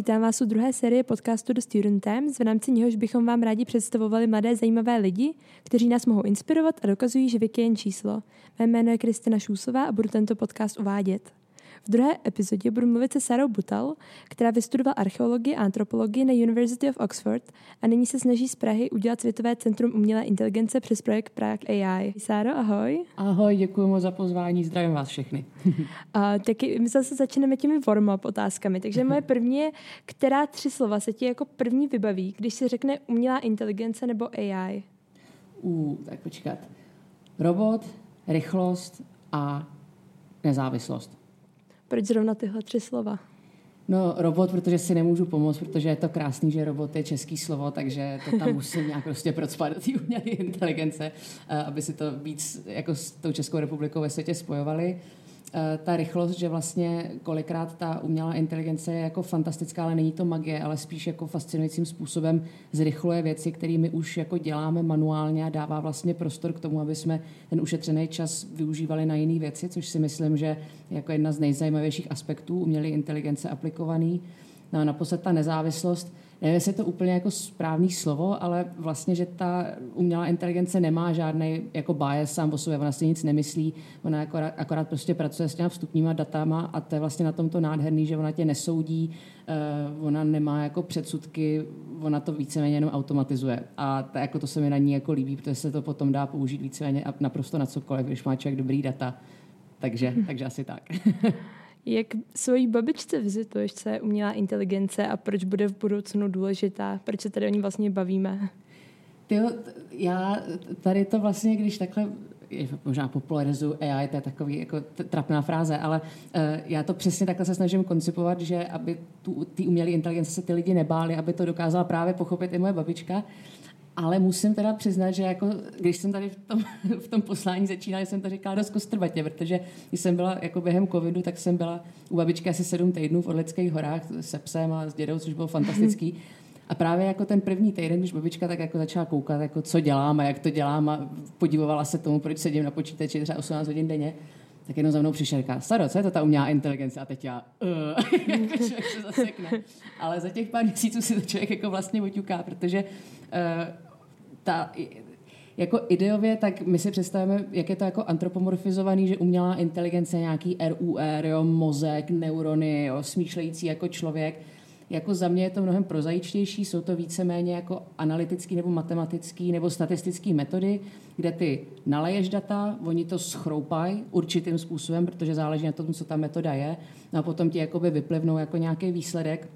vítám vás u druhé série podcastu The Student Times, v rámci něhož bychom vám rádi představovali mladé zajímavé lidi, kteří nás mohou inspirovat a dokazují, že věk je jen číslo. Mé jméno je Kristina Šůsová a budu tento podcast uvádět. V druhé epizodě budu mluvit se Sarou Butal, která vystudovala archeologii a antropologii na University of Oxford a nyní se snaží z Prahy udělat Světové centrum umělé inteligence přes projekt Prague AI. Sáro, ahoj. Ahoj, děkuji moc za pozvání, zdravím vás všechny. a, taky my zase začneme těmi warm-up otázkami, takže moje první je, která tři slova se ti jako první vybaví, když se řekne umělá inteligence nebo AI? U, tak počkat. Robot, rychlost a nezávislost. Proč zrovna tyhle tři slova? No, robot, protože si nemůžu pomoct, protože je to krásný, že robot je český slovo, takže to tam musím nějak prostě procpat do té umělé inteligence, eh, aby si to víc jako s tou Českou republikou ve světě spojovali. Eh, ta rychlost, že vlastně kolikrát ta umělá inteligence je jako fantastická, ale není to magie, ale spíš jako fascinujícím způsobem zrychluje věci, kterými už jako děláme manuálně a dává vlastně prostor k tomu, aby jsme ten ušetřený čas využívali na jiné věci, což si myslím, že je jako jedna z nejzajímavějších aspektů umělé inteligence aplikovaný. No a naposled ta nezávislost, nevím, jestli je to úplně jako správný slovo, ale vlastně, že ta umělá inteligence nemá žádný jako bias sám o sobě, ona si nic nemyslí, ona akorát, akorát prostě pracuje s těma vstupníma datama a to je vlastně na tomto nádherný, že ona tě nesoudí, uh, ona nemá jako předsudky, ona to víceméně jenom automatizuje. A to, jako to se mi na ní jako líbí, protože se to potom dá použít víceméně naprosto na cokoliv, když má člověk dobrý data. Takže, takže asi tak. Jak svojí babičce vizituješ, co je umělá inteligence a proč bude v budoucnu důležitá? Proč se tady o ní vlastně bavíme? Tyjo, já tady to vlastně, když takhle možná popularizuju AI, to je takový jako trapná fráze, ale uh, já to přesně takhle se snažím koncipovat, že aby tu, ty umělé inteligence se ty lidi nebáli, aby to dokázala právě pochopit i moje babička. Ale musím teda přiznat, že jako, když jsem tady v tom, v tom poslání začínala, jsem to říkala dost kostrbatě, protože když jsem byla jako během covidu, tak jsem byla u babičky asi sedm týdnů v Orlických horách se psem a s dědou, což bylo fantastický. A právě jako ten první týden, když babička tak jako začala koukat, jako co dělám a jak to dělám a podivovala se tomu, proč sedím na počítači třeba 18 hodin denně, tak jenom za mnou přišel říká, Saro, co je to ta umělá inteligence? A teď já, uh, se zasekne. Ale za těch pár měsíců si to člověk jako vlastně oťuká, protože ta, jako ideově, tak my si představíme, jak je to jako antropomorfizovaný, že umělá inteligence, nějaký RUR, jo, mozek, neurony, jo, smýšlející jako člověk. Jako za mě je to mnohem prozajičtější, jsou to víceméně jako analytický nebo matematický nebo statistický metody, kde ty naleješ data, oni to schroupají určitým způsobem, protože záleží na tom, co ta metoda je, no a potom ti jakoby vyplivnou jako nějaký výsledek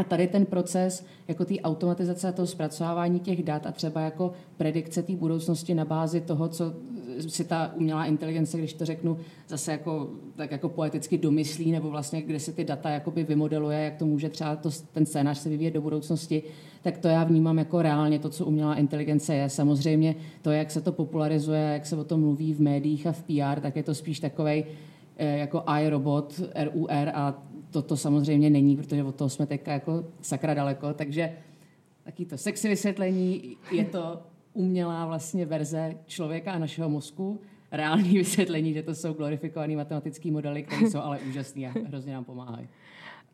a tady ten proces jako té automatizace a toho zpracovávání těch dat a třeba jako predikce té budoucnosti na bázi toho, co si ta umělá inteligence, když to řeknu, zase jako, tak jako poeticky domyslí, nebo vlastně kde si ty data jakoby vymodeluje, jak to může třeba to, ten scénář se vyvíjet do budoucnosti, tak to já vnímám jako reálně to, co umělá inteligence je. Samozřejmě to, jak se to popularizuje, jak se o tom mluví v médiích a v PR, tak je to spíš takovej eh, jako iRobot, RUR a toto samozřejmě není, protože od toho jsme teďka jako sakra daleko, takže taky to sexy vysvětlení, je to umělá vlastně verze člověka a našeho mozku, reální vysvětlení, že to jsou glorifikované matematické modely, které jsou ale úžasné a hrozně nám pomáhají.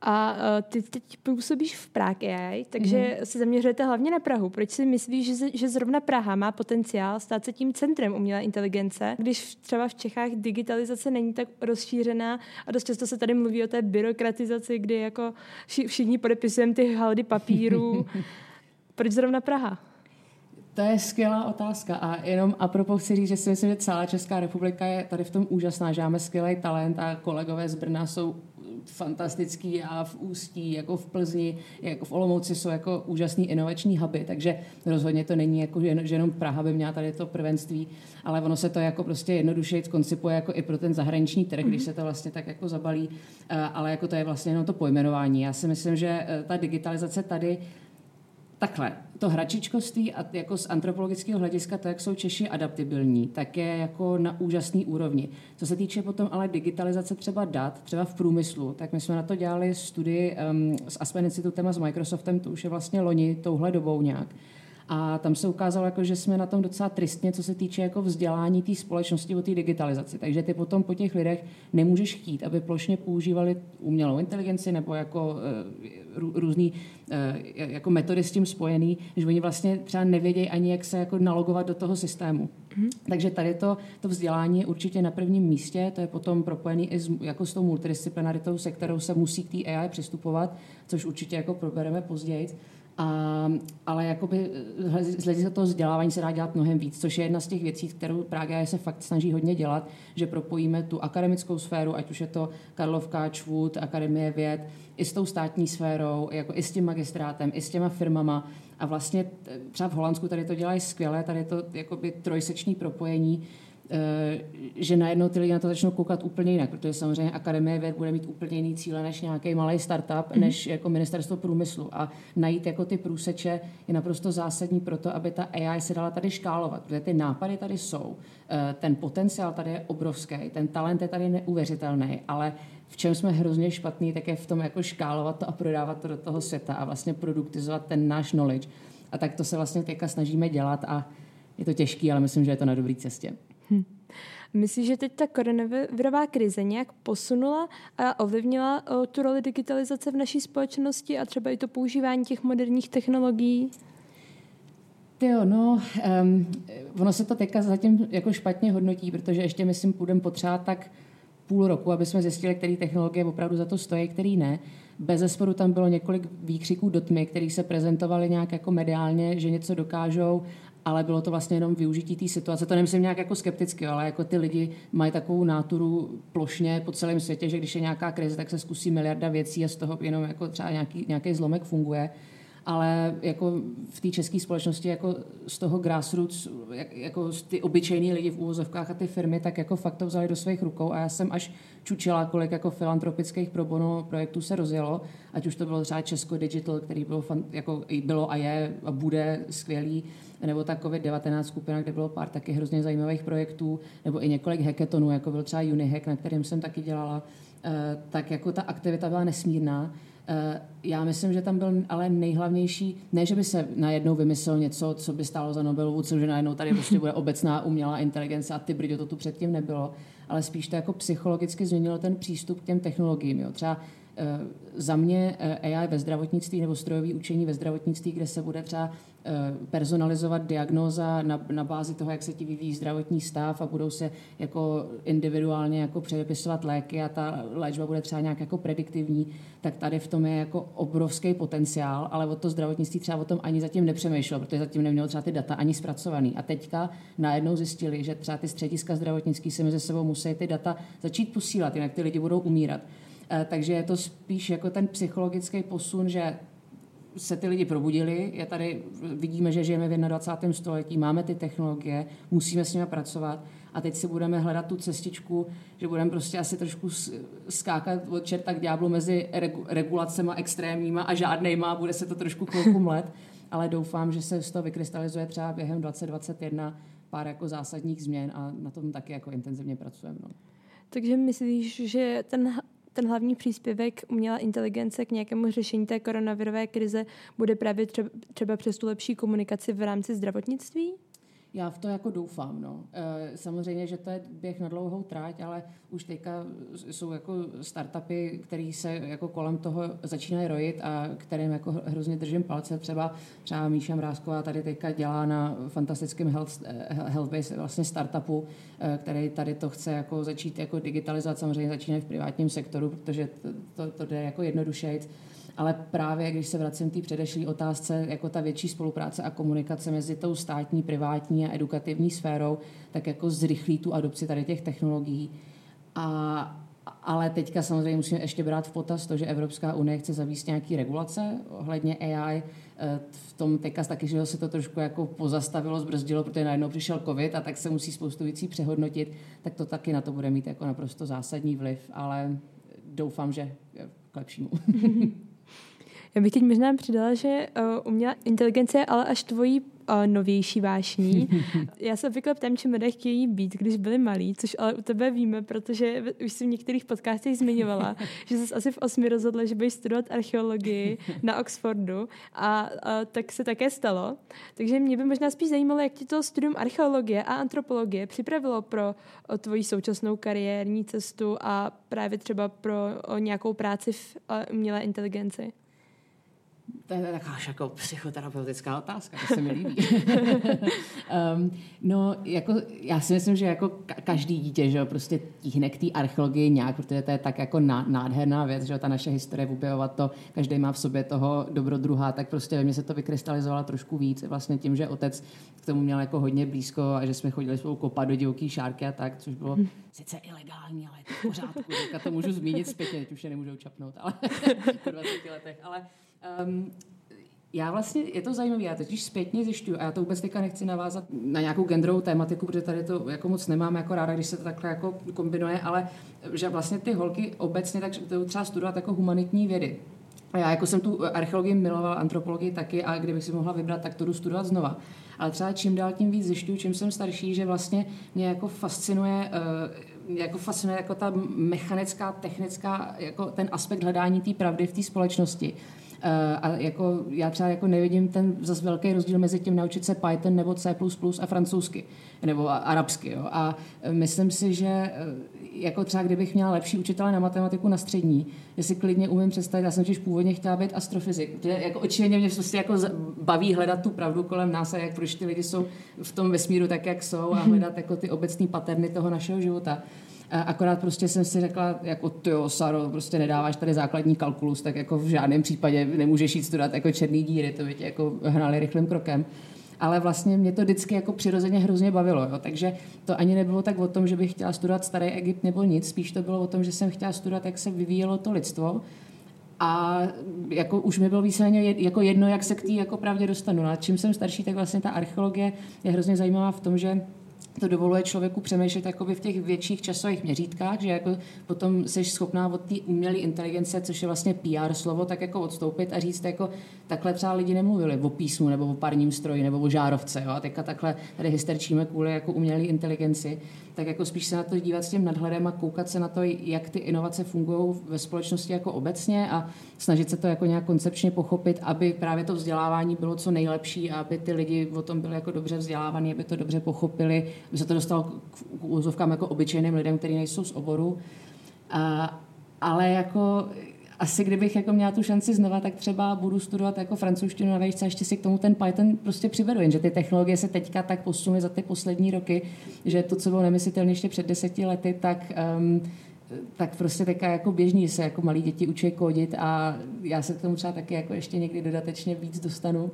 A uh, ty teď působíš v Prague AI, takže mm-hmm. se zaměřujete hlavně na Prahu. Proč si myslíš, že, že zrovna Praha má potenciál stát se tím centrem umělé inteligence, když třeba v Čechách digitalizace není tak rozšířená a dost často se tady mluví o té byrokratizaci, kdy jako všichni podepisujeme ty haldy papíru. Proč zrovna Praha? To je skvělá otázka a jenom a propos chci říct, že si myslím, že celá Česká republika je tady v tom úžasná, že máme skvělý talent a kolegové z Brna jsou fantastický a v Ústí, jako v Plzni, jako v Olomouci jsou jako úžasný inovační huby, takže rozhodně to není jako, že jenom Praha by měla tady to prvenství, ale ono se to jako prostě jednoduše koncipuje jako i pro ten zahraniční trh, když se to vlastně tak jako zabalí, eh, ale jako to je vlastně jenom to pojmenování. Já si myslím, že eh, ta digitalizace tady Takhle, to hračičkovství a jako z antropologického hlediska, to, jak jsou Češi adaptibilní, tak je jako na úžasný úrovni. Co se týče potom ale digitalizace třeba dat, třeba v průmyslu, tak my jsme na to dělali studii um, s Aspen Institutem a s Microsoftem, to už je vlastně loni, touhle dobou nějak. A tam se ukázalo, jako, že jsme na tom docela tristně, co se týče jako vzdělání té společnosti o té digitalizaci. Takže ty potom po těch lidech nemůžeš chtít, aby plošně používali umělou inteligenci nebo jako uh, různý uh, jako metody s tím spojený, že oni vlastně třeba nevědějí ani, jak se jako nalogovat do toho systému. Mm-hmm. Takže tady to, to vzdělání je určitě na prvním místě, to je potom propojený i s, jako s tou multidisciplinaritou, se kterou se musí k té AI přistupovat, což určitě jako probereme později. A, ale jakoby z hlediska toho vzdělávání se dá dělat mnohem víc, což je jedna z těch věcí, kterou Praga se fakt snaží hodně dělat, že propojíme tu akademickou sféru, ať už je to Karlovka, Čvůd, Akademie věd, i s tou státní sférou, jako i s tím magistrátem, i s těma firmama. A vlastně třeba v Holandsku tady to dělají skvěle, tady to jakoby trojseční propojení, Eh, že najednou ty lidi na to začnou koukat úplně jinak, protože samozřejmě Akademie věd bude mít úplně jiný cíle než nějaký malý startup, mm-hmm. než jako ministerstvo průmyslu. A najít jako ty průseče je naprosto zásadní pro to, aby ta AI se dala tady škálovat, protože ty nápady tady jsou, eh, ten potenciál tady je obrovský, ten talent je tady neuvěřitelný, ale v čem jsme hrozně špatní, tak je v tom jako škálovat to a prodávat to do toho světa a vlastně produktizovat ten náš knowledge. A tak to se vlastně teďka snažíme dělat a je to těžké, ale myslím, že je to na dobré cestě. Hm. Myslíš, že teď ta koronavirová krize nějak posunula a ovlivnila tu roli digitalizace v naší společnosti a třeba i to používání těch moderních technologií? Jo, no, um, ono se to teďka zatím jako špatně hodnotí, protože ještě, myslím, půjdeme potřebovat tak půl roku, aby jsme zjistili, které technologie opravdu za to stojí, který ne. Bez zesporu tam bylo několik výkřiků do tmy, které se prezentovaly nějak jako mediálně, že něco dokážou ale bylo to vlastně jenom využití té situace. To nemyslím nějak jako skepticky, ale jako ty lidi mají takovou náturu plošně po celém světě, že když je nějaká krize, tak se zkusí miliarda věcí a z toho jenom jako třeba nějaký, nějaký zlomek funguje. Ale jako v té české společnosti jako z toho grassroots, jako ty obyčejní lidi v úvozovkách a ty firmy, tak jako fakt to vzali do svých rukou. A já jsem až čučila, kolik jako filantropických pro bono projektů se rozjelo, ať už to bylo třeba Česko Digital, který bylo, jako bylo a je a bude skvělý, nebo ta COVID-19 skupina, kde bylo pár taky hrozně zajímavých projektů, nebo i několik hackathonů, jako byl třeba Unihack, na kterým jsem taky dělala, eh, tak jako ta aktivita byla nesmírná. Eh, já myslím, že tam byl ale nejhlavnější, ne, že by se najednou vymyslel něco, co by stálo za Nobelovu cenu, že najednou tady prostě bude obecná umělá inteligence a ty brďo, to tu předtím nebylo, ale spíš to jako psychologicky změnilo ten přístup k těm technologiím. Jo. Třeba za mě eh, AI ve zdravotnictví nebo strojové učení ve zdravotnictví, kde se bude třeba eh, personalizovat diagnóza na, na bázi toho, jak se ti vyvíjí zdravotní stav a budou se jako individuálně jako předepisovat léky a ta léčba bude třeba nějak jako prediktivní, tak tady v tom je jako obrovský potenciál, ale o to zdravotnictví třeba o tom ani zatím nepřemýšlelo, protože zatím nemělo třeba ty data ani zpracovaný. A teďka najednou zjistili, že třeba ty střediska zdravotnický si mezi sebou musí ty data začít posílat, jinak ty lidi budou umírat. Eh, takže je to spíš jako ten psychologický posun, že se ty lidi probudili, je tady, vidíme, že žijeme v 21. století, máme ty technologie, musíme s nimi pracovat a teď si budeme hledat tu cestičku, že budeme prostě asi trošku skákat od čerta k ďáblu mezi regulacemi extrémníma a žádnejma, bude se to trošku chvilku mlet, ale doufám, že se z toho vykrystalizuje třeba během 2021 pár jako zásadních změn a na tom taky jako intenzivně pracujeme. No. Takže myslíš, že ten ten hlavní příspěvek umělá inteligence k nějakému řešení té koronavirové krize bude právě třeba, třeba přes tu lepší komunikaci v rámci zdravotnictví? Já v to jako doufám. No. Eh, samozřejmě, že to je běh na dlouhou tráť, ale už teďka jsou jako startupy, které se jako kolem toho začínají rojit a kterým jako hrozně držím palce. Třeba, třeba Míša Mrázková tady teďka dělá na fantastickém health, eh, health base vlastně startupu, eh, který tady to chce jako začít jako digitalizovat. Samozřejmě začíná v privátním sektoru, protože to, to, to jde jako jednodušejc ale právě když se vracím k té předešlé otázce, jako ta větší spolupráce a komunikace mezi tou státní, privátní a edukativní sférou, tak jako zrychlí tu adopci tady těch technologií. A, ale teďka samozřejmě musíme ještě brát v potaz to, že Evropská unie chce zavíst nějaký regulace ohledně AI. V tom teďka taky, že se to trošku jako pozastavilo, zbrzdilo, protože najednou přišel covid a tak se musí spoustu věcí přehodnotit, tak to taky na to bude mít jako naprosto zásadní vliv, ale doufám, že k lepšímu. Já bych teď možná přidala, že uh, umělá inteligence je ale až tvojí uh, novější vášní. Já se obvykle ptám, čím lidé chtějí být, když byli malí, což ale u tebe víme, protože už jsi v některých podcastech zmiňovala, že jsi asi v osmi rozhodla, že budeš studovat archeologii na Oxfordu a, a tak se také stalo. Takže mě by možná spíš zajímalo, jak ti to studium archeologie a antropologie připravilo pro tvoji současnou kariérní cestu a právě třeba pro nějakou práci v umělé inteligenci. To je taková jako psychoterapeutická otázka, to se mi líbí. um, no, jako, já si myslím, že jako každý dítě, že jo, prostě tíhne k té archeologii nějak, protože to je tak jako nádherná věc, že jo, ta naše historie, objevovat to, každý má v sobě toho dobrodruha, tak prostě ve mně se to vykrystalizovalo trošku víc, vlastně tím, že otec k tomu měl jako hodně blízko a že jsme chodili spolu kopat do divoký šárky a tak, což bylo hmm. sice ilegální, ale je to v pořádku, to můžu zmínit zpětně, teď už je nemůžu čapnout, ale po 20 letech, ale Um, já vlastně, je to zajímavé, já totiž zpětně zjišťuju, a já to vůbec teďka nechci navázat na nějakou genderovou tématiku, protože tady to jako moc nemám jako ráda, když se to takhle jako kombinuje, ale že vlastně ty holky obecně tak to třeba studovat jako humanitní vědy. A já jako jsem tu archeologii milovala, antropologii taky a kdybych si mohla vybrat, tak to jdu studovat znova. Ale třeba čím dál tím víc zjišťuju, čím jsem starší, že vlastně mě jako fascinuje uh, jako fascinuje jako ta mechanická, technická, jako ten aspekt hledání té pravdy v té společnosti. Eh, a jako, já třeba jako nevidím ten zase velký rozdíl mezi tím naučit se Python nebo C++ a francouzsky nebo arabsky. Jo. A eh, myslím si, že eh, jako třeba kdybych měla lepší učitele na matematiku na střední, že si klidně umím představit, já jsem totiž původně chtěla být astrofyzik. To je jako očividně mě prostě jako baví hledat tu pravdu kolem nás a jak proč ty lidi jsou v tom vesmíru tak, jak jsou a hledat jako ty obecné paterny toho našeho života. Akorát prostě jsem si řekla, jako ty jo, Saro, prostě nedáváš tady základní kalkulus, tak jako v žádném případě nemůžeš jít studovat jako černý díry, to by tě jako hnali rychlým krokem ale vlastně mě to vždycky jako přirozeně hrozně bavilo. Jo. Takže to ani nebylo tak o tom, že bych chtěla studovat starý Egypt nebo nic, spíš to bylo o tom, že jsem chtěla studovat, jak se vyvíjelo to lidstvo. A jako už mi bylo víceméně jako jedno, jak se k té jako pravdě dostanu. A čím jsem starší, tak vlastně ta archeologie je hrozně zajímavá v tom, že to dovoluje člověku přemýšlet jakoby v těch větších časových měřítkách, že jako potom jsi schopná od té umělé inteligence, což je vlastně PR slovo, tak jako odstoupit a říct, jako takhle třeba lidi nemluvili o písmu nebo o parním stroji nebo o žárovce. Jo? A teďka takhle tady hysterčíme kvůli jako umělé inteligenci tak jako spíš se na to dívat s tím nadhledem a koukat se na to, jak ty inovace fungují ve společnosti jako obecně a snažit se to jako nějak koncepčně pochopit, aby právě to vzdělávání bylo co nejlepší a aby ty lidi o tom byli jako dobře vzdělávaní, aby to dobře pochopili, aby se to dostalo k úzovkám jako obyčejným lidem, kteří nejsou z oboru. A, ale jako asi kdybych jako měla tu šanci znova, tak třeba budu studovat jako francouzštinu na vejšce a ještě si k tomu ten Python prostě přivedu. Jenže ty technologie se teďka tak posunuly za ty poslední roky, že to, co bylo nemyslitelné ještě před deseti lety, tak um, tak prostě teďka jako běžný se jako malí děti učí kodit a já se k tomu třeba taky jako ještě někdy dodatečně víc dostanu.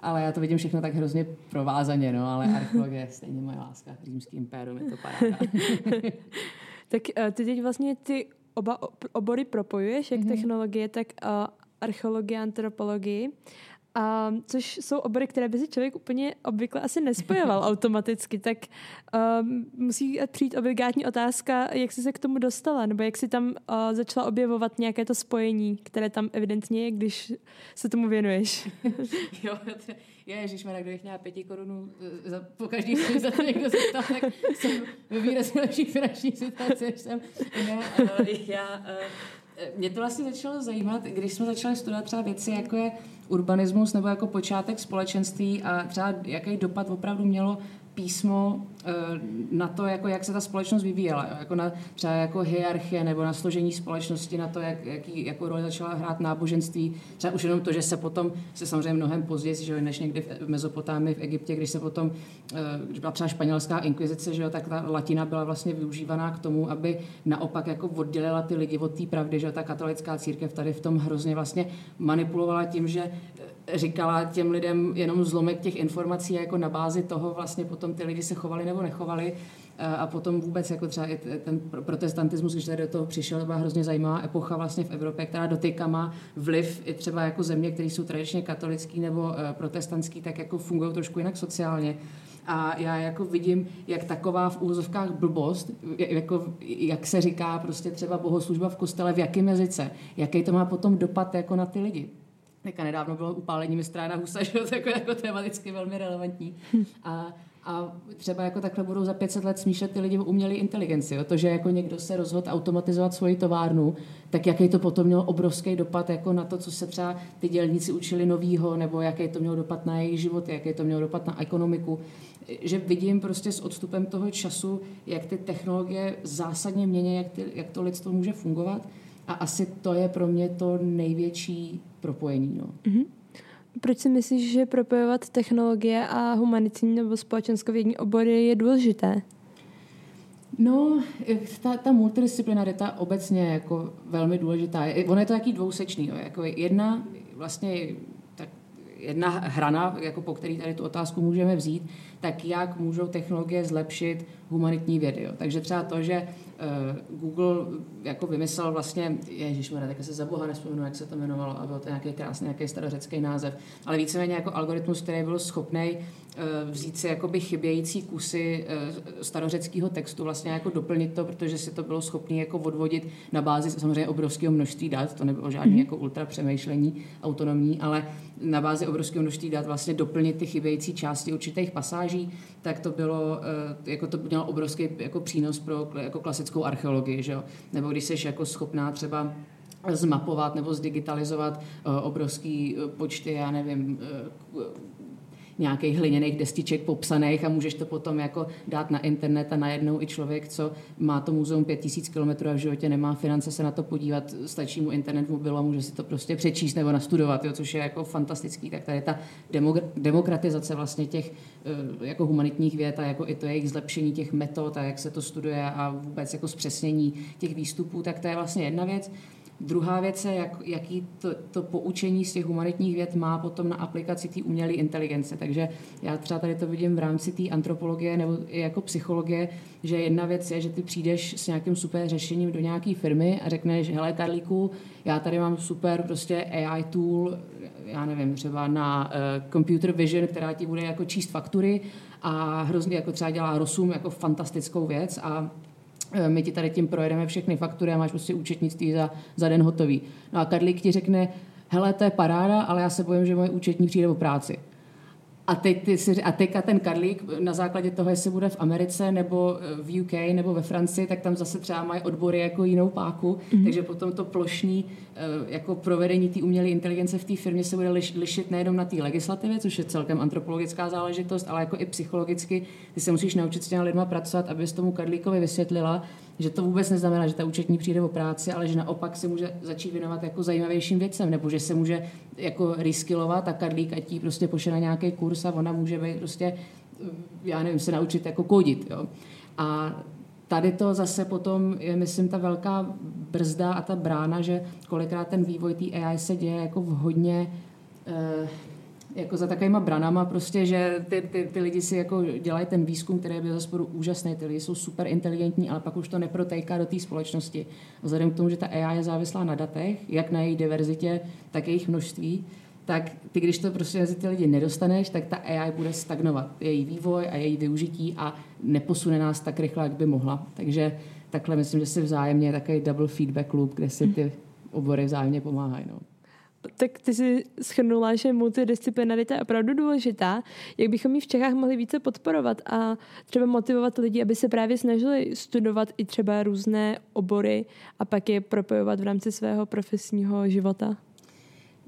Ale já to vidím všechno tak hrozně provázaně, no, ale archeologie je stejně moje láska. Římský impérium je to paráda. tak uh, ty teď vlastně ty oba obory propojuješ, jak mm-hmm. technologie, tak uh, archeologie, antropologii. A, což jsou obory, které by si člověk úplně obvykle asi nespojoval automaticky, tak um, musí přijít obligátní otázka, jak jsi se k tomu dostala, nebo jak jsi tam uh, začala objevovat nějaké to spojení, které tam evidentně je, když se tomu věnuješ. jo, to, je, ježišmarja, kdybych měla pěti korunů eh, za, po každý film za to někdo zeptal, tak jsem ve výrazně lepší finanční situaci, než jsem. Ne, uh, já, uh, mě to vlastně začalo zajímat, když jsme začali studovat třeba věci, jako je urbanismus nebo jako počátek společenství a třeba jaký dopad opravdu mělo písmo eh, na to, jako jak se ta společnost vyvíjela, jako na třeba jako hierarchie nebo na složení společnosti, na to, jak, jaký jako roli začala hrát náboženství. Třeba už jenom to, že se potom, se samozřejmě mnohem později, že než někdy v Mezopotámii, v Egyptě, když se potom, eh, když byla třeba španělská inkvizice, že jo, tak ta latina byla vlastně využívaná k tomu, aby naopak jako oddělila ty lidi od té pravdy, že ta katolická církev tady v tom hrozně vlastně manipulovala tím, že říkala těm lidem jenom zlomek těch informací jako na bázi toho vlastně potom ty lidi se chovali nebo nechovali a potom vůbec jako třeba i ten protestantismus, když tady do toho přišel, to byla hrozně zajímavá epocha vlastně v Evropě, která dotýká má vliv i třeba jako země, které jsou tradičně katolický nebo e, protestantský, tak jako fungují trošku jinak sociálně. A já jako vidím, jak taková v úzovkách blbost, jako, jak se říká prostě třeba bohoslužba v kostele, v jakém jazyce, jaký to má potom dopad jako na ty lidi. Teďka nedávno bylo upálení mistra na husa, že to jako, tematicky velmi relevantní. A a třeba jako takhle budou za 500 let smýšlet ty lidi umělé inteligenci. Jo? To, že jako někdo se rozhodl automatizovat svoji továrnu, tak jaký to potom mělo obrovský dopad jako na to, co se třeba ty dělníci učili novýho, nebo jaký to mělo dopad na jejich život, jaký to mělo dopad na ekonomiku. Že vidím prostě s odstupem toho času, jak ty technologie zásadně mění, jak, ty, jak to lidstvo může fungovat. A asi to je pro mě to největší propojení. No. Mm-hmm. Proč si myslíš, že propojovat technologie a humanitní nebo společenskovědní obory je důležité? No, ta, ta multidisciplinarita obecně je jako velmi důležitá. Ono je to taký dvousečný. Jo. Jako jedna vlastně tak jedna hrana, jako po který tady tu otázku můžeme vzít, tak jak můžou technologie zlepšit humanitní vědy. Jo. Takže třeba to, že Google jako vymyslel vlastně, ježišmarja, tak se za boha nespomenu, jak se to jmenovalo, a byl to nějaký krásný, nějaký starořecký název, ale víceméně jako algoritmus, který byl schopný vzít si jakoby chybějící kusy uh, starořeckého textu, vlastně jako doplnit to, protože si to bylo schopné jako odvodit na bázi samozřejmě obrovského množství dat, to nebylo žádný mm-hmm. jako ultra přemýšlení autonomní, ale na bázi obrovského množství dat vlastně doplnit ty chybějící části určitých pasáží, tak to bylo, jako to mělo obrovský jako přínos pro jako klasickou archeologii, že jo? nebo když jsi jako schopná třeba zmapovat nebo zdigitalizovat obrovský počty, já nevím, nějakých hliněných destiček popsaných a můžeš to potom jako dát na internet a najednou i člověk, co má to muzeum 5000 km a v životě nemá finance se na to podívat, stačí mu internet mobilu a může si to prostě přečíst nebo nastudovat, jo, což je jako fantastický. Tak tady ta demokratizace vlastně těch eh, jako humanitních věd a jako i to jejich zlepšení těch metod a jak se to studuje a vůbec jako zpřesnění těch výstupů, tak to je vlastně jedna věc. Druhá věc je, jak, jaký to, to poučení z těch humanitních věd má potom na aplikaci té umělé inteligence. Takže já třeba tady to vidím v rámci té antropologie nebo i jako psychologie, že jedna věc je, že ty přijdeš s nějakým super řešením do nějaké firmy a řekneš, hele Karlíku, já tady mám super prostě AI tool, já nevím, třeba na uh, computer vision, která ti bude jako číst faktury a hrozně jako třeba dělá Rosum jako fantastickou věc a my ti tady tím projedeme všechny faktury a máš prostě účetnictví za, za den hotový. No a Karlík ti řekne, hele, to je paráda, ale já se bojím, že moje účetní přijde o práci. A, teď ty si, a teďka ten Karlík na základě toho, jestli bude v Americe nebo eh, v UK nebo ve Francii, tak tam zase třeba mají odbory jako jinou páku, mm-hmm. takže potom to plošní eh, jako provedení té umělé inteligence v té firmě se bude liš, lišit nejenom na té legislativě, což je celkem antropologická záležitost, ale jako i psychologicky. Ty se musíš naučit s těmi lidma pracovat, abys tomu Karlíkovi vysvětlila, že to vůbec neznamená, že ta účetní přijde o práci, ale že naopak se může začít věnovat jako zajímavějším věcem, nebo že se může jako riskilovat a Karlík ať jí prostě pošle na nějaký kurz a ona může být prostě, já nevím, se naučit jako kodit. Jo. A tady to zase potom je, myslím, ta velká brzda a ta brána, že kolikrát ten vývoj té AI se děje jako v hodně eh, jako za takovýma branama prostě, že ty, ty, ty lidi si jako dělají ten výzkum, který byl zase úžasný, ty lidi jsou super inteligentní, ale pak už to neprotejká do té společnosti. Vzhledem k tomu, že ta AI je závislá na datech, jak na její diverzitě, tak jejich množství, tak ty, když to prostě mezi ty lidi nedostaneš, tak ta AI bude stagnovat. Její vývoj a její využití a neposune nás tak rychle, jak by mohla. Takže takhle myslím, že si vzájemně je takový double feedback loop, kde si ty obory vzájemně pomáhají. No. Tak ty si schrnula, že multidisciplinarita je opravdu důležitá. Jak bychom ji v Čechách mohli více podporovat a třeba motivovat lidi, aby se právě snažili studovat i třeba různé obory a pak je propojovat v rámci svého profesního života?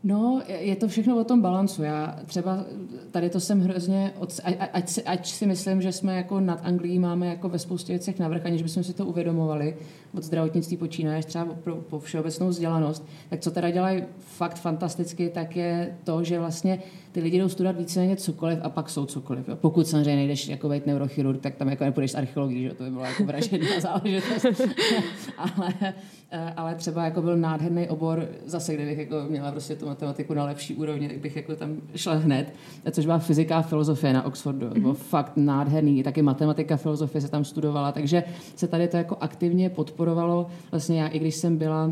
No, je to všechno o tom balancu. Já třeba tady to jsem hrozně, od, ať, si, ať si myslím, že jsme jako nad Anglií máme jako ve spoustě věcech navrh, aniž bychom si to uvědomovali, od zdravotnictví počínaje třeba po, po všeobecnou vzdělanost, tak co teda dělají fakt fantasticky, tak je to, že vlastně ty lidi jdou studovat víceméně cokoliv a pak jsou cokoliv. Jo. Pokud samozřejmě nejdeš jako být neurochirurg, tak tam jako nepůjdeš archeologií, že to by bylo jako vražedná záležitost. ale, eh, ale třeba jako byl nádherný obor, zase kdybych jako měla prostě tu matematiku na lepší úrovni, tak bych jako tam šla hned, což byla fyzika a filozofie na Oxfordu. Mm-hmm. Bylo fakt nádherný, taky matematika, filozofie se tam studovala, takže se tady to jako aktivně podporovalo. Vlastně já, i když jsem byla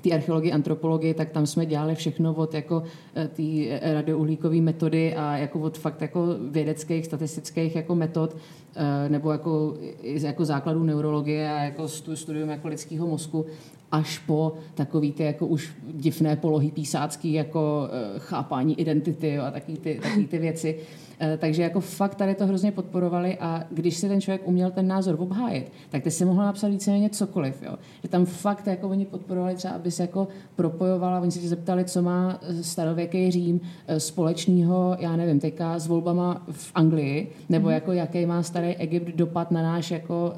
té archeologii, antropologii, tak tam jsme dělali všechno od jako eh, té radiouhlíkové metody a jako od fakt jako vědeckých, statistických jako metod eh, nebo jako, jako základů neurologie a jako studium jako lidského mozku až po takový ty jako už divné polohy písácký, jako uh, chápání identity jo, a takový ty, takový ty věci. Uh, takže jako fakt tady to hrozně podporovali a když si ten člověk uměl ten názor obhájit, tak ty si mohl napsat víceméně cokoliv. Jo. Že tam fakt jako oni podporovali třeba, aby se jako propojovala, oni se tě zeptali, co má starověký Řím společného, já nevím, teďka s volbama v Anglii, nebo mm. jako jaký má starý Egypt dopad na náš jako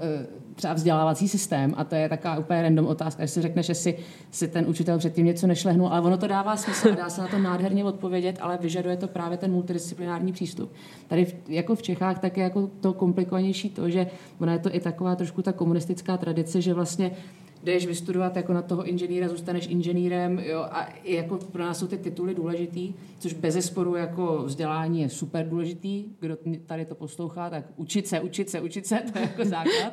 třeba vzdělávací systém a to je taková úplně random otázka, že si řekneš, že si, si ten učitel předtím něco nešlehnul, ale ono to dává smysl a dá se na to nádherně odpovědět, ale vyžaduje to právě ten multidisciplinární přístup. Tady v, jako v Čechách tak je jako to komplikovanější to, že ona je to i taková trošku ta komunistická tradice, že vlastně jdeš vystudovat jako na toho inženýra, zůstaneš inženýrem jo, a jako pro nás jsou ty tituly důležitý, což bez zesporu jako vzdělání je super důležitý. Kdo tady to poslouchá, tak učit se, učit se, učit se, to je jako základ.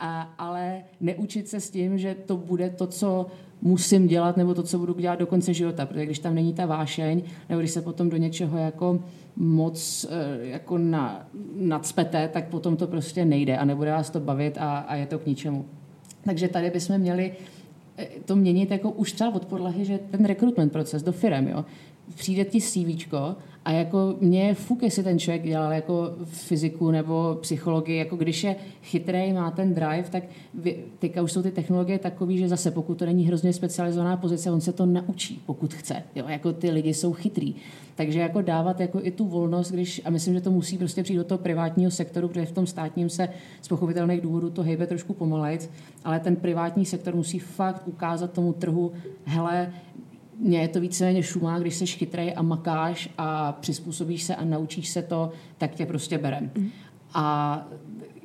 A, ale neučit se s tím, že to bude to, co musím dělat, nebo to, co budu dělat do konce života, protože když tam není ta vášeň, nebo když se potom do něčeho jako moc eh, jako na, nadspete, tak potom to prostě nejde a nebude vás to bavit a, a je to k ničemu. Takže tady bychom měli eh, to měnit jako už třeba od podlahy, že ten recruitment proces do firm, jo, přijde ti CV a jako mě je fuk, jestli ten člověk dělal jako fyziku nebo psychologii, jako když je chytrý, má ten drive, tak vy, teďka už jsou ty technologie takové, že zase pokud to není hrozně specializovaná pozice, on se to naučí, pokud chce. Jo? Jako ty lidi jsou chytrý. Takže jako dávat jako i tu volnost, když, a myslím, že to musí prostě přijít do toho privátního sektoru, protože v tom státním se z pochopitelných důvodů to hejbe trošku pomalejc, ale ten privátní sektor musí fakt ukázat tomu trhu, hele, mně je to víceméně šumá, když jsi chytrej a makáš a přizpůsobíš se a naučíš se to, tak tě prostě berem. Mm. A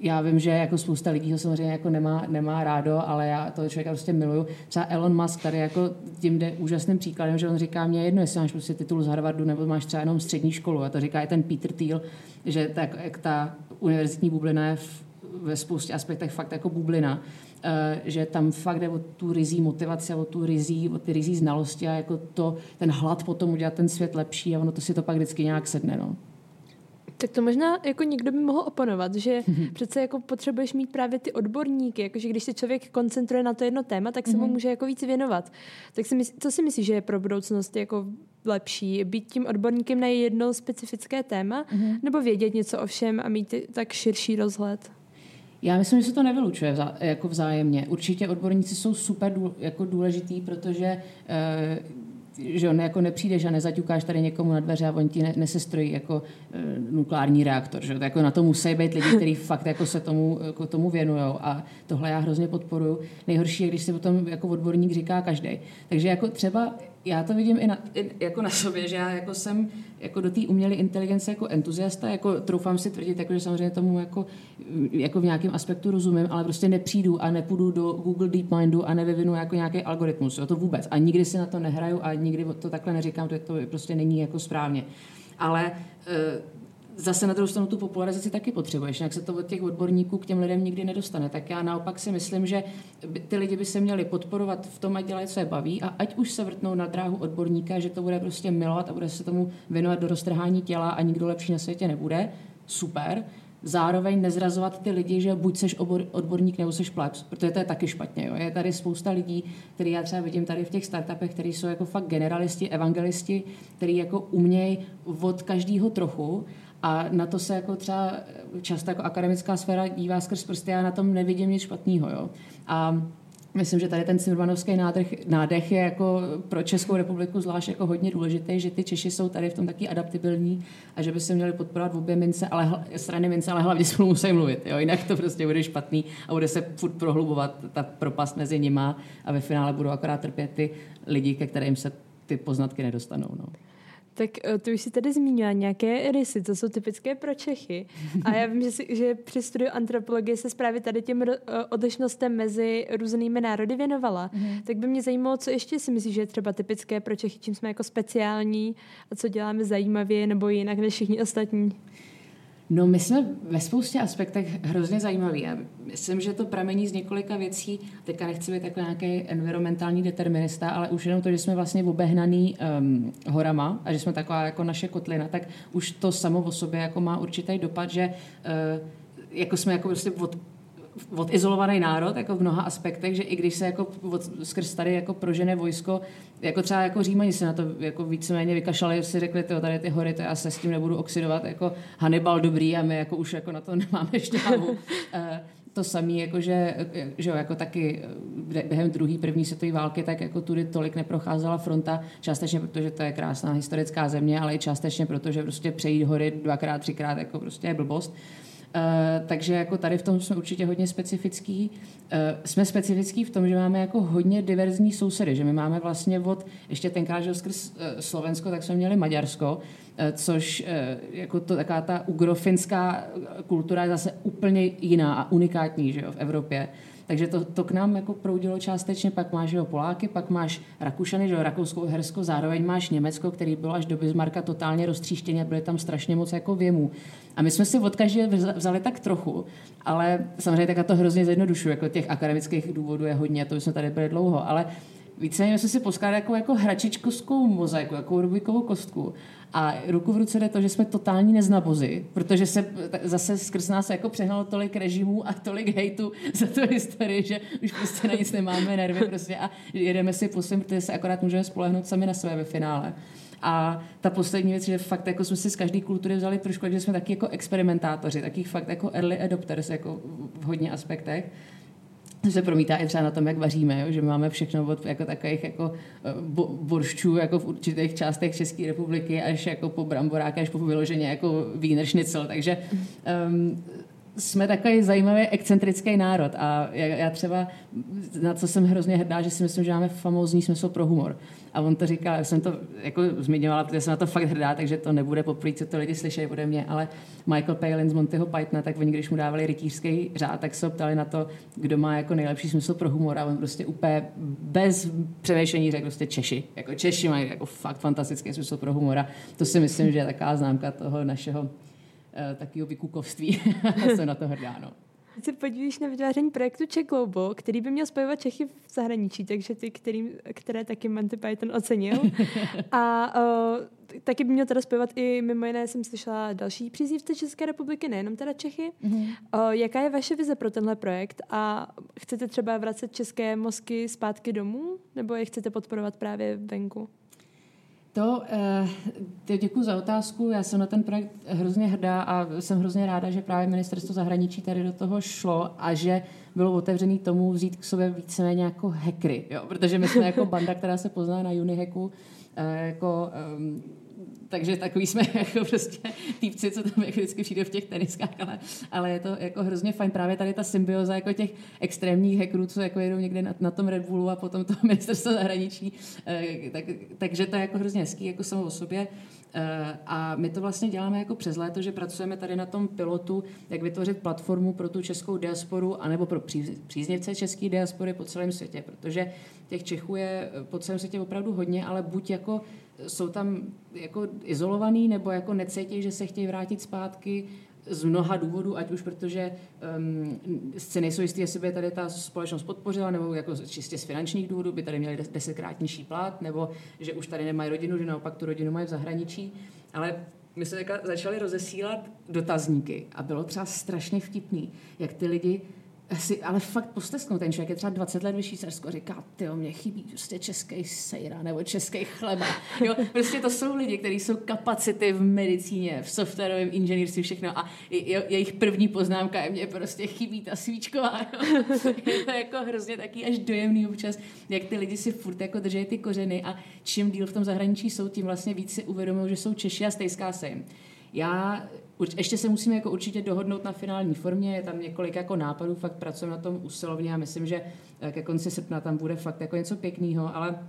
já vím, že jako spousta lidí ho samozřejmě jako nemá, nemá rádo, ale já toho člověka prostě miluju. Třeba Elon Musk tady jako tím jde úžasným příkladem, že on říká, mě jedno, jestli máš prostě titul z Harvardu nebo máš třeba jenom střední školu. A to říká i ten Peter Thiel, že tak, jak ta univerzitní bublina je v, ve spoustě aspektech fakt jako bublina, Eh, že tam fakt jde o tu rizí motivaci, o tu rizí, o ty rizí znalosti a jako to, ten hlad potom udělat ten svět lepší a ono to si to pak vždycky nějak sedne. No. Tak to možná jako někdo by mohl oponovat, že přece jako potřebuješ mít právě ty odborníky, jakože když se člověk koncentruje na to jedno téma, tak se mu mhm. může jako víc věnovat. Tak si mysl, co si myslíš, že je pro budoucnost jako lepší? Být tím odborníkem na jedno specifické téma, mm-hmm. nebo vědět něco o všem a mít tak širší rozhled? Já myslím, že se to nevylučuje vzá, jako vzájemně. Určitě odborníci jsou super důl, jako důležitý, protože e, že on jako nepřijdeš a nezaťukáš tady někomu na dveře a oni ti ne, nesestrojí jako e, nukleární reaktor. Že? Jako na to musí být lidi, kteří fakt jako se tomu, jako tomu věnují a tohle já hrozně podporuji. Nejhorší je, když si potom jako odborník říká každý. Takže jako třeba já to vidím i, na, i jako na sobě, že já jako jsem jako do té umělé inteligence jako entuziasta, jako troufám si tvrdit, jako, že samozřejmě tomu jako, jako v nějakém aspektu rozumím, ale prostě nepřijdu a nepůjdu do Google DeepMindu a nevyvinu jako nějaký algoritmus, jo, to vůbec. A nikdy si na to nehraju a nikdy to takhle neříkám, že to prostě není jako správně. Ale eh, zase na druhou stranu tu popularizaci taky potřebuješ, jak se to od těch odborníků k těm lidem nikdy nedostane. Tak já naopak si myslím, že ty lidi by se měli podporovat v tom, ať dělají, co je baví a ať už se vrtnou na dráhu odborníka, že to bude prostě milovat a bude se tomu věnovat do roztrhání těla a nikdo lepší na světě nebude, super. Zároveň nezrazovat ty lidi, že buď seš obor, odborník nebo seš plebs, protože to je taky špatně. Jo. Je tady spousta lidí, který já třeba vidím tady v těch startupech, kteří jsou jako fakt generalisti, evangelisti, který jako umějí od každého trochu a na to se jako třeba často jako akademická sféra dívá skrz prsty, já na tom nevidím nic špatného. Jo. A Myslím, že tady ten cimrmanovský nádech, nádech je jako pro Českou republiku zvlášť jako hodně důležitý, že ty Češi jsou tady v tom taky adaptibilní a že by se měli podporovat obě mince, ale strany mince, ale hlavně spolu musí mluvit. Jo? Jinak to prostě bude špatný a bude se furt prohlubovat ta propast mezi nima a ve finále budou akorát trpět ty lidi, ke kterým se ty poznatky nedostanou. No. Tak eh, ty už si tady zmínila nějaké rysy, co jsou typické pro Čechy. A já vím, že, si, že při studiu antropologie se právě tady těm eh, odlišnostem mezi různými národy věnovala. Mm. Tak by mě zajímalo, co ještě si myslíš, že je třeba typické pro Čechy, čím jsme jako speciální a co děláme zajímavě nebo jinak než všichni ostatní. No, my jsme ve spoustě aspektech hrozně zajímaví. Já myslím, že to pramení z několika věcí. Teďka nechci být takový nějaký environmentální determinista, ale už jenom to, že jsme vlastně obehnaný um, horama a že jsme taková jako naše kotlina, tak už to samo o sobě jako má určitý dopad, že uh, jako jsme jako prostě od odizolovaný národ jako v mnoha aspektech, že i když se jako od, skrz tady jako prožené vojsko, jako třeba jako Římani se na to jako víceméně vykašlali, si řekli, tyjo, tady ty hory, to já se s tím nebudu oxidovat, jako Hannibal dobrý a my jako už jako na to nemáme šťávu. Eh, to samé, jako že, že jo, jako taky během druhé první světové války, tak jako tudy tolik neprocházela fronta, částečně protože to je krásná historická země, ale i částečně proto, že prostě přejít hory dvakrát, třikrát jako prostě je blbost. Uh, takže jako tady v tom jsme určitě hodně specifický. Uh, jsme specifický v tom, že máme jako hodně diverzní sousedy, že my máme vlastně od, ještě tenkrát, že skrz uh, Slovensko, tak jsme měli Maďarsko, což jako to, taková ta ugrofinská kultura je zase úplně jiná a unikátní že jo, v Evropě. Takže to, to k nám jako proudilo částečně, pak máš jo, Poláky, pak máš Rakušany, že Rakousko, Hersko, zároveň máš Německo, který bylo až do Bismarcka totálně roztříštěně, byly tam strašně moc jako věmů. A my jsme si od každé vzali tak trochu, ale samozřejmě tak to hrozně zjednodušuje, jako těch akademických důvodů je hodně, to jsme tady byli dlouho, ale víceméně jsme si poskládali jako, jako hračičkovskou mozaiku, jako Rubikovou kostku. A ruku v ruce jde to, že jsme totální neznabozy, protože se zase skrz nás jako přehnalo tolik režimů a tolik hejtu za tu historii, že už prostě na nic nemáme nervy prostě a jedeme si po svém, protože se akorát můžeme spolehnout sami na své ve finále. A ta poslední věc, že fakt jako jsme si z každé kultury vzali trošku, že jsme taky jako experimentátoři, taky fakt jako early adopters jako v hodně aspektech se promítá i třeba na tom, jak vaříme, jo? že máme všechno od jako takových jako eh, bo, borščů jako v určitých částech České republiky až jako po bramboráky, až po vyloženě jako schnitzel, takže um, jsme takový zajímavý excentrický národ a já, já třeba, na co jsem hrozně hrdá, že si myslím, že máme famózní smysl pro humor. A on to říkal, já jsem to jako zmiňovala, protože jsem na to fakt hrdá, takže to nebude poprvé, co to lidi slyšejí ode mě, ale Michael Palin z Montyho Pythona, tak oni, když mu dávali rytířský řád, tak se ptali na to, kdo má jako nejlepší smysl pro humor a on prostě úplně bez přemýšlení řekl prostě Češi. Jako Češi mají jako fakt fantastický smysl pro humor a to si myslím, že je taková známka toho našeho Eh, takového vykukovství. Jsem na to hrdá, no. Teď se podívíš na vytváření projektu Czech Globo, který by měl spojovat Čechy v zahraničí, takže ty, který, které taky Monty Python ocenil. A uh, taky by měl teda spojovat i, mimo jiné jsem slyšela další příznivce České republiky, nejenom teda Čechy. Mm-hmm. Uh, jaká je vaše vize pro tenhle projekt a chcete třeba vracet české mozky zpátky domů, nebo je chcete podporovat právě venku? To, eh, děkuji za otázku. Já jsem na ten projekt hrozně hrdá a jsem hrozně ráda, že právě ministerstvo zahraničí tady do toho šlo a že bylo otevřený tomu vzít k sobě víceméně jako hackery, jo? protože my jsme jako banda, která se pozná na Unihacku, eh, jako um, takže takový jsme jako prostě týpci, co tam jako vždycky přijde v těch teniskách, ale, ale je to jako hrozně fajn právě tady ta symbioza jako těch extrémních hackerů, co jako jedou někde na, na tom Red Bullu a potom to ministerstvo zahraničí, e, tak, takže to je jako hrozně hezký jako samo o sobě. E, a my to vlastně děláme jako přes léto, že pracujeme tady na tom pilotu, jak vytvořit platformu pro tu českou diasporu, anebo pro příznivce české diaspory po celém světě, protože těch Čechů je po celém světě opravdu hodně, ale buď jako jsou tam jako izolovaný nebo jako necítí, že se chtějí vrátit zpátky z mnoha důvodů, ať už protože um, si nejsou jistý, jestli by tady ta společnost podpořila, nebo jako čistě z finančních důvodů by tady měli desetkrát nižší plat, nebo že už tady nemají rodinu, že naopak tu rodinu mají v zahraničí. Ale my jsme začali rozesílat dotazníky a bylo třeba strašně vtipný, jak ty lidi si ale fakt postesknout. Ten člověk je třeba 20 let ve Švýcarsku a říká, ty mě chybí prostě český sejra nebo český chleba. Jo, prostě to jsou lidi, kteří jsou kapacity v medicíně, v softwarovém inženýrství, všechno a je, jejich první poznámka je, mě prostě chybí ta svíčková. Jo. Je jako hrozně taky až dojemný občas, jak ty lidi si furt jako drží ty kořeny a čím díl v tom zahraničí jsou, tím vlastně víc si uvědomují, že jsou Češi a stejská se jim. Já ještě se musíme jako určitě dohodnout na finální formě, je tam několik jako nápadů, fakt pracujeme na tom usilovně a myslím, že eh, ke konci srpna tam bude fakt jako něco pěkného, ale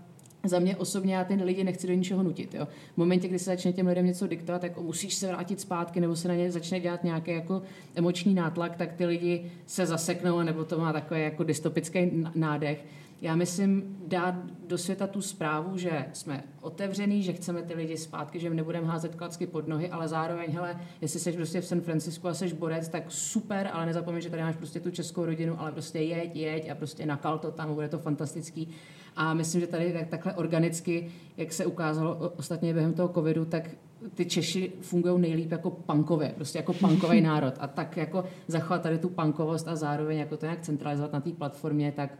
za mě osobně já ten lidi nechci do ničeho nutit. Jo. V momentě, kdy se začne těm lidem něco diktovat, tak musíš se vrátit zpátky, nebo se na ně začne dělat nějaký jako emoční nátlak, tak ty lidi se zaseknou, nebo to má takový jako dystopický nádech. Já myslím, dát do světa tu zprávu, že jsme otevřený, že chceme ty lidi zpátky, že jim nebudeme házet klacky pod nohy, ale zároveň, hele, jestli jsi prostě v San Francisku a jsi borec, tak super, ale nezapomeň, že tady máš prostě tu českou rodinu, ale prostě jeď, jeď a prostě nakal to tam, bude to fantastický. A myslím, že tady tak, takhle organicky, jak se ukázalo ostatně během toho covidu, tak ty Češi fungují nejlíp jako punkově, prostě jako punkový národ. A tak jako zachovat tady tu punkovost a zároveň jako to nějak centralizovat na té platformě, tak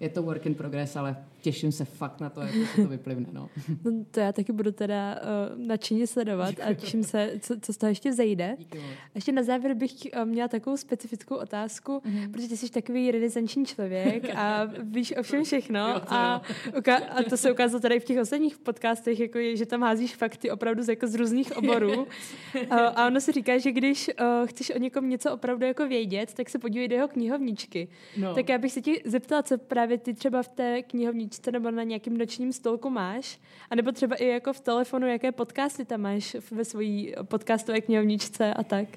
je to work in progress, ale těším se fakt na to, jak se to vyplivne. No. no to já taky budu teda uh, nadšeně sledovat Díky a těším se, co, co z toho ještě vzejde. A ještě na závěr bych uh, měla takovou specifickou otázku, mm-hmm. protože ty jsi takový renesanční člověk a víš o všem všechno jo, to a, uka- a to se ukázalo tady v těch ostatních podcastech, jako je, že tam házíš fakty opravdu z, jako z různých oborů. uh, a ono se říká, že když uh, chceš o někom něco opravdu jako vědět, tak se podívej do jeho knihovničky. No. Tak já bych se ti zeptala, co právě ty třeba v té knihovničce knížce nebo na nějakém nočním stolku máš, a nebo třeba i jako v telefonu, jaké podcasty tam máš ve svojí podcastové knihovničce a tak.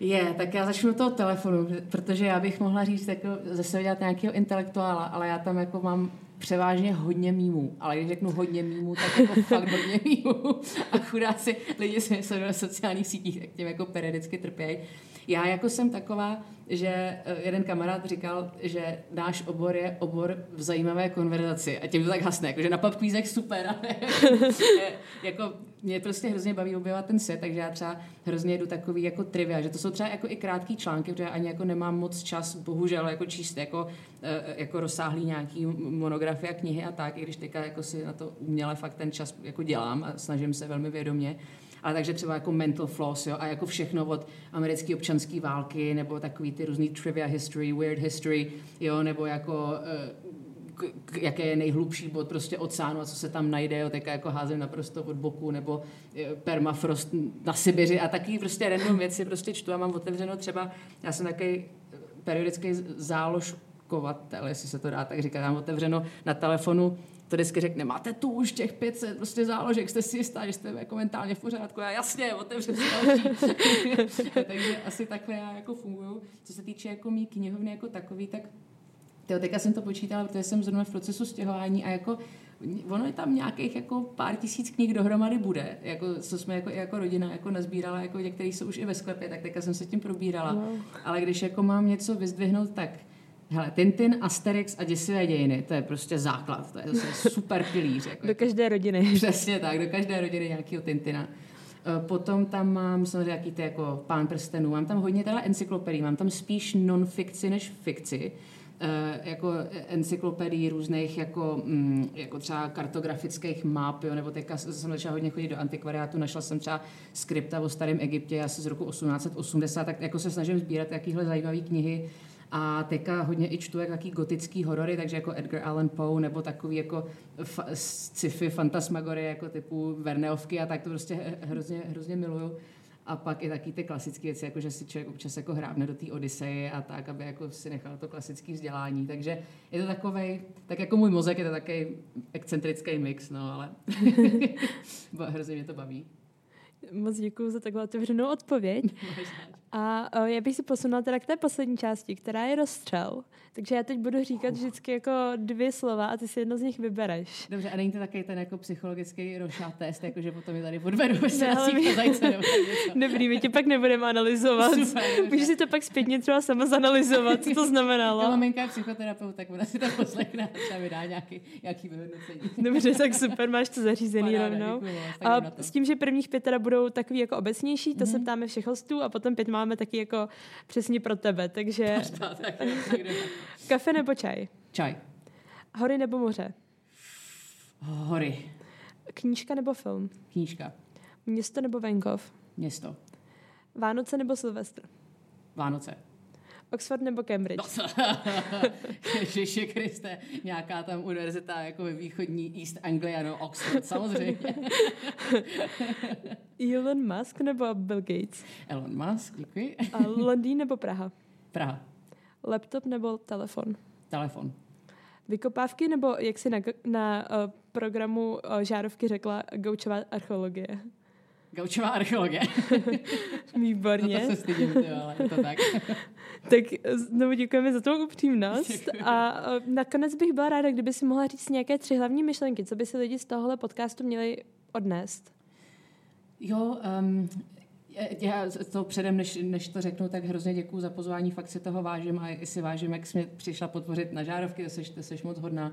Je, tak já začnu toho telefonu, protože já bych mohla říct jako zase dělat nějakého intelektuála, ale já tam jako mám převážně hodně mýmů, ale když řeknu hodně mýmů, tak jako fakt hodně mýmů a chudáci lidi se sledují na sociálních sítích, tak tím jako periodicky trpějí. Já jako jsem taková, že eh, jeden kamarád říkal, že náš obor je obor v zajímavé konverzaci. A tím to tak hasne, jako, že na papkvízech super, ale jako mě prostě hrozně baví objevovat ten set, takže já třeba hrozně jdu takový jako trivia, že to jsou třeba jako i krátký články, protože já ani jako nemám moc čas, bohužel, jako číst jako, eh, jako rozsáhlý nějaký monografie a knihy a tak, i když teďka jako si na to uměle fakt ten čas jako dělám a snažím se velmi vědomě, ale takže třeba jako mental floss, jo, a jako všechno od americké občanské války, nebo takový ty různý trivia history, weird history, jo, nebo jako uh, jaké je nejhlubší bod prostě oceánu a co se tam najde, jo, teďka jako házím naprosto od boku, nebo eh, permafrost na Sibiři a taky prostě random věci prostě čtu a mám otevřeno třeba, já jsem takový periodický záložkovatel, jestli se to dá tak říkat, mám otevřeno na telefonu to vždycky řekne, máte tu už těch 500 prostě záložek, jste si jistá, že jste jako mentálně v pořádku. Já jasně, otevřu si. Takže asi takhle já jako funguju. Co se týče jako mý knihovny jako takový, tak tyjo, teďka jsem to počítala, protože jsem zrovna v procesu stěhování a jako ono je tam nějakých jako pár tisíc knih dohromady bude, jako, co jsme jako, jako rodina jako nazbírala, jako některý jsou už i ve sklepě, tak teďka jsem se tím probírala. No. Ale když jako mám něco vyzdvihnout, tak Hele, Tintin, Asterix a děsivé dějiny, to je prostě základ, to je zase super pilíř. Jako, do každé rodiny. Přesně tak, do každé rodiny nějakého Tintina. Eh, potom tam mám samozřejmě jaký ty jako pán prstenů, mám tam hodně teda encyklopedii, mám tam spíš non-fikci než fikci, Uh, jako encyklopedii různých jako, mm, jako třeba kartografických map, jo, nebo teďka jsem začala hodně chodit do antikvariátu, našla jsem třeba skripta o starém Egyptě asi z roku 1880, tak jako se snažím sbírat takovéhle zajímavé knihy, a teďka hodně i čtu jak taký gotický horory, takže jako Edgar Allan Poe nebo takový jako fa- sci-fi fantasmagorie jako typu Verneovky a tak to prostě hrozně, hrozně miluju. A pak i taky ty klasické věci, jako že si člověk občas jako hrábne do té Odyseje a tak, aby jako si nechal to klasické vzdělání. Takže je to takový, tak jako můj mozek je to takový excentrický mix, no ale hrozně mě to baví. Moc děkuji za takhle otevřenou odpověď. A já bych si posunula teda k té poslední části, která je rozstřel. Takže já teď budu říkat vždycky jako dvě slova a ty si jedno z nich vybereš. Dobře, a není to takový ten jako psychologický rošát test, jako že potom je tady podvedu se mě... zajce nebo Dobrý, my tě pak nebudeme analyzovat. Super, Můžeš si to pak zpětně třeba sama zanalizovat, co to znamenalo. Já maminka je psychoterapeut, tak ona si to poslechne a třeba vydá nějaký, nějaký vyhodnocení. Dobře, tak super, máš to zařízený Paráda, rovnou. a s tím, že prvních pět teda budou takový jako obecnější, to mm-hmm. se mhm. ptáme všech hostů a potom pět máme taky jako přesně pro tebe, takže... Kafe nebo čaj? Čaj. Hory nebo moře? Hory. Knížka nebo film? Knížka. Město nebo venkov? Město. Vánoce nebo Silvestr? Vánoce. Oxford nebo Cambridge? No, Ježiši Kriste, nějaká tam univerzita jako ve východní East Anglia, no Oxford, samozřejmě. Elon Musk nebo Bill Gates? Elon Musk, děkuji. A Londýn nebo Praha? Praha. Laptop nebo telefon? Telefon. Vykopávky nebo, jak si na, na uh, programu uh, žárovky řekla, gaučová archeologie? Gaučová archeologie. Výborně. to se stydím, ty, ale je to tak. tak znovu děkujeme za tu upřímnost. Děkuji. A nakonec bych byla ráda, kdyby si mohla říct nějaké tři hlavní myšlenky, co by si lidi z tohohle podcastu měli odnést. Jo, um, já to předem, než, než to řeknu, tak hrozně děkuji za pozvání, fakt si toho vážím a i si vážím, jak jsi mě přišla podpořit na žárovky, jsi, jsi moc hodná.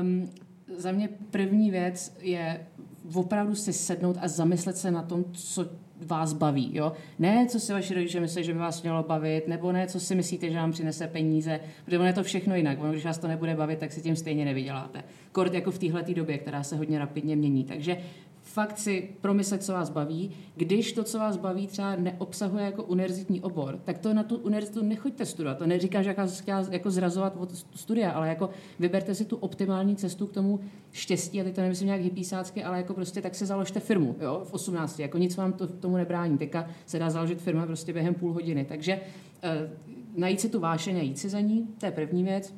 Um, za mě první věc je opravdu si sednout a zamyslet se na tom, co vás baví. Jo? Ne, co si vaši rodiče myslí, že by vás mělo bavit, nebo ne, co si myslíte, že vám přinese peníze, protože ono je to všechno jinak. Ono, když vás to nebude bavit, tak si tím stejně nevyděláte. Kort jako v téhle době, která se hodně rapidně mění. Takže fakt si promyslet, co vás baví. Když to, co vás baví, třeba neobsahuje jako univerzitní obor, tak to na tu univerzitu nechoďte studovat. To neříká, že chtěla jako zrazovat od studia, ale jako vyberte si tu optimální cestu k tomu štěstí, a teď to nemyslím nějak hypísácky, ale jako prostě tak si založte firmu jo, v 18. Jako nic vám to tomu nebrání. Teďka se dá založit firma prostě během půl hodiny. Takže eh, najít si tu vášeň a jít si za ní, to je první věc.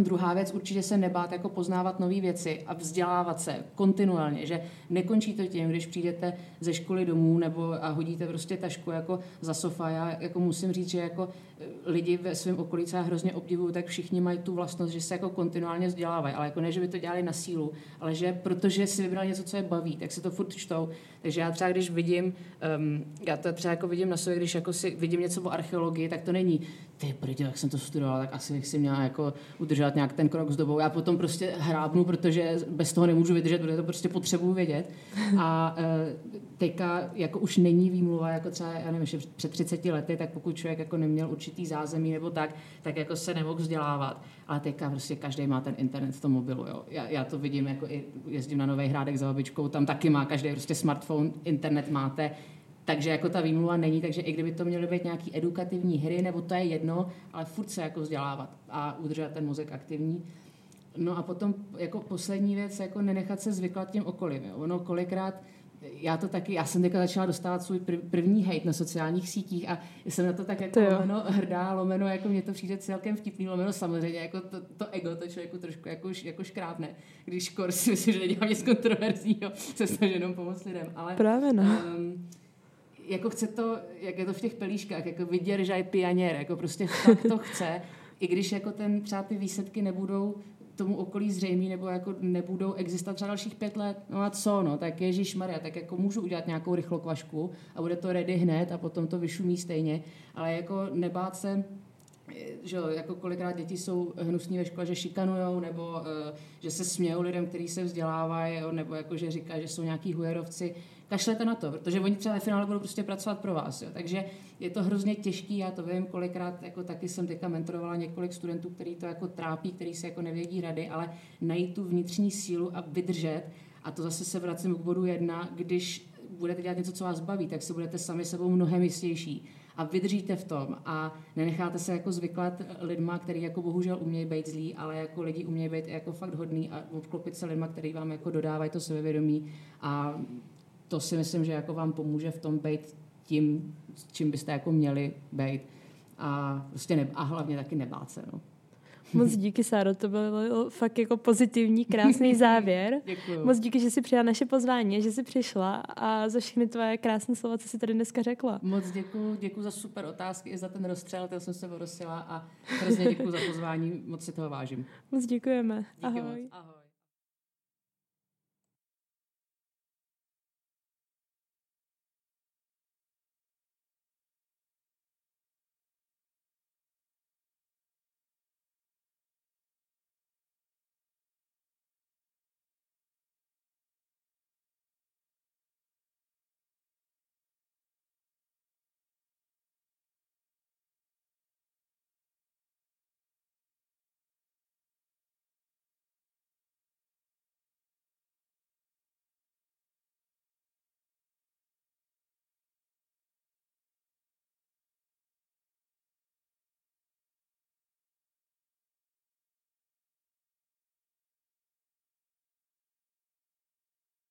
Druhá věc, určitě se nebát jako poznávat nové věci a vzdělávat se kontinuálně, že nekončí to tím, když přijdete ze školy domů nebo a hodíte prostě tašku jako za sofa. Já jako musím říct, že jako e, lidi ve svém okolí, co já hrozně obdivuju, tak všichni mají tu vlastnost, že se jako kontinuálně vzdělávají, ale jako ne, že by to dělali na sílu, ale že protože si vybrali něco, co je baví, tak si to furt čtou. Takže já třeba, když vidím, um, já to třeba jako vidím na sobě, když jako si vidím něco o archeologii, tak to není, ty prdě, jak jsem to studoval, tak asi bych si měla jako udržet nějak ten krok s dobou. Já potom prostě hrábnu, protože bez toho nemůžu vydržet, protože to prostě potřebuju vědět. A uh, teďka jako už není výmluva, jako třeba, já nevím, před 30 lety, tak pokud člověk jako neměl určitý zázemí nebo tak, tak jako se nemohl vzdělávat. Ale teďka prostě každý má ten internet v tom mobilu. Jo. Já, já, to vidím, jako i jezdím na Nový Hrádek za babičkou, tam taky má každý prostě smartphone, internet máte, takže jako ta výmluva není, takže i kdyby to měly být nějaký edukativní hry, nebo to je jedno, ale furt se jako vzdělávat a udržet ten mozek aktivní. No a potom jako poslední věc, jako nenechat se zvyklat těm okolím. Jo. Ono kolikrát já to taky, já jsem teďka začala dostávat svůj první hate na sociálních sítích a jsem na to tak jako to lomeno hrdá, lomeno, jako mě to přijde celkem vtipný, lomeno samozřejmě, jako to, to ego, to člověku trošku jako, jako škrábne, když kor si myslím, že nedělám nic kontroverzního, se snažím jenom pomoct lidem, ale Právě no. Um, jako chce to, jak je to v těch pelíškách, jako vydržaj pianěr, jako prostě fakt to chce, i když jako ten třeba ty výsledky nebudou tomu okolí zřejmý, nebo jako nebudou existovat třeba dalších pět let, no a co, no, tak Ježíš Maria, tak jako můžu udělat nějakou rychlokvašku a bude to ready hned a potom to vyšumí stejně, ale jako nebát se že jako kolikrát děti jsou hnusní ve škole, že šikanujou, nebo uh, že se smějou lidem, kteří se vzdělávají, nebo jako, že říkají, že jsou nějaký hujerovci kašlete na to, protože oni třeba ve finále budou prostě pracovat pro vás. Jo. Takže je to hrozně těžký, já to vím, kolikrát jako taky jsem teďka mentorovala několik studentů, který to jako trápí, který se jako nevědí rady, ale najít tu vnitřní sílu a vydržet. A to zase se vracím k bodu jedna, když budete dělat něco, co vás baví, tak se budete sami sebou mnohem jistější a vydržíte v tom a nenecháte se jako zvyklat lidma, který jako bohužel umějí být zlí, ale jako lidi umějí být jako fakt hodný a obklopit se lidma, který vám jako dodávají to sebevědomí a to si myslím, že jako vám pomůže v tom být tím, čím byste jako měli být. A, prostě ne, a hlavně taky nebát se. No. Moc díky, Sáro, to byl fakt jako pozitivní, krásný závěr. Děkuju. Moc díky, že jsi přijala naše pozvání, že jsi přišla a za všechny tvoje krásné slova, co jsi tady dneska řekla. Moc děkuji, děkuji za super otázky i za ten rozstřel, to jsem se orosila a hrozně děkuji za pozvání, moc si toho vážím. Moc děkujeme. Díky Ahoj. Moc. Ahoj.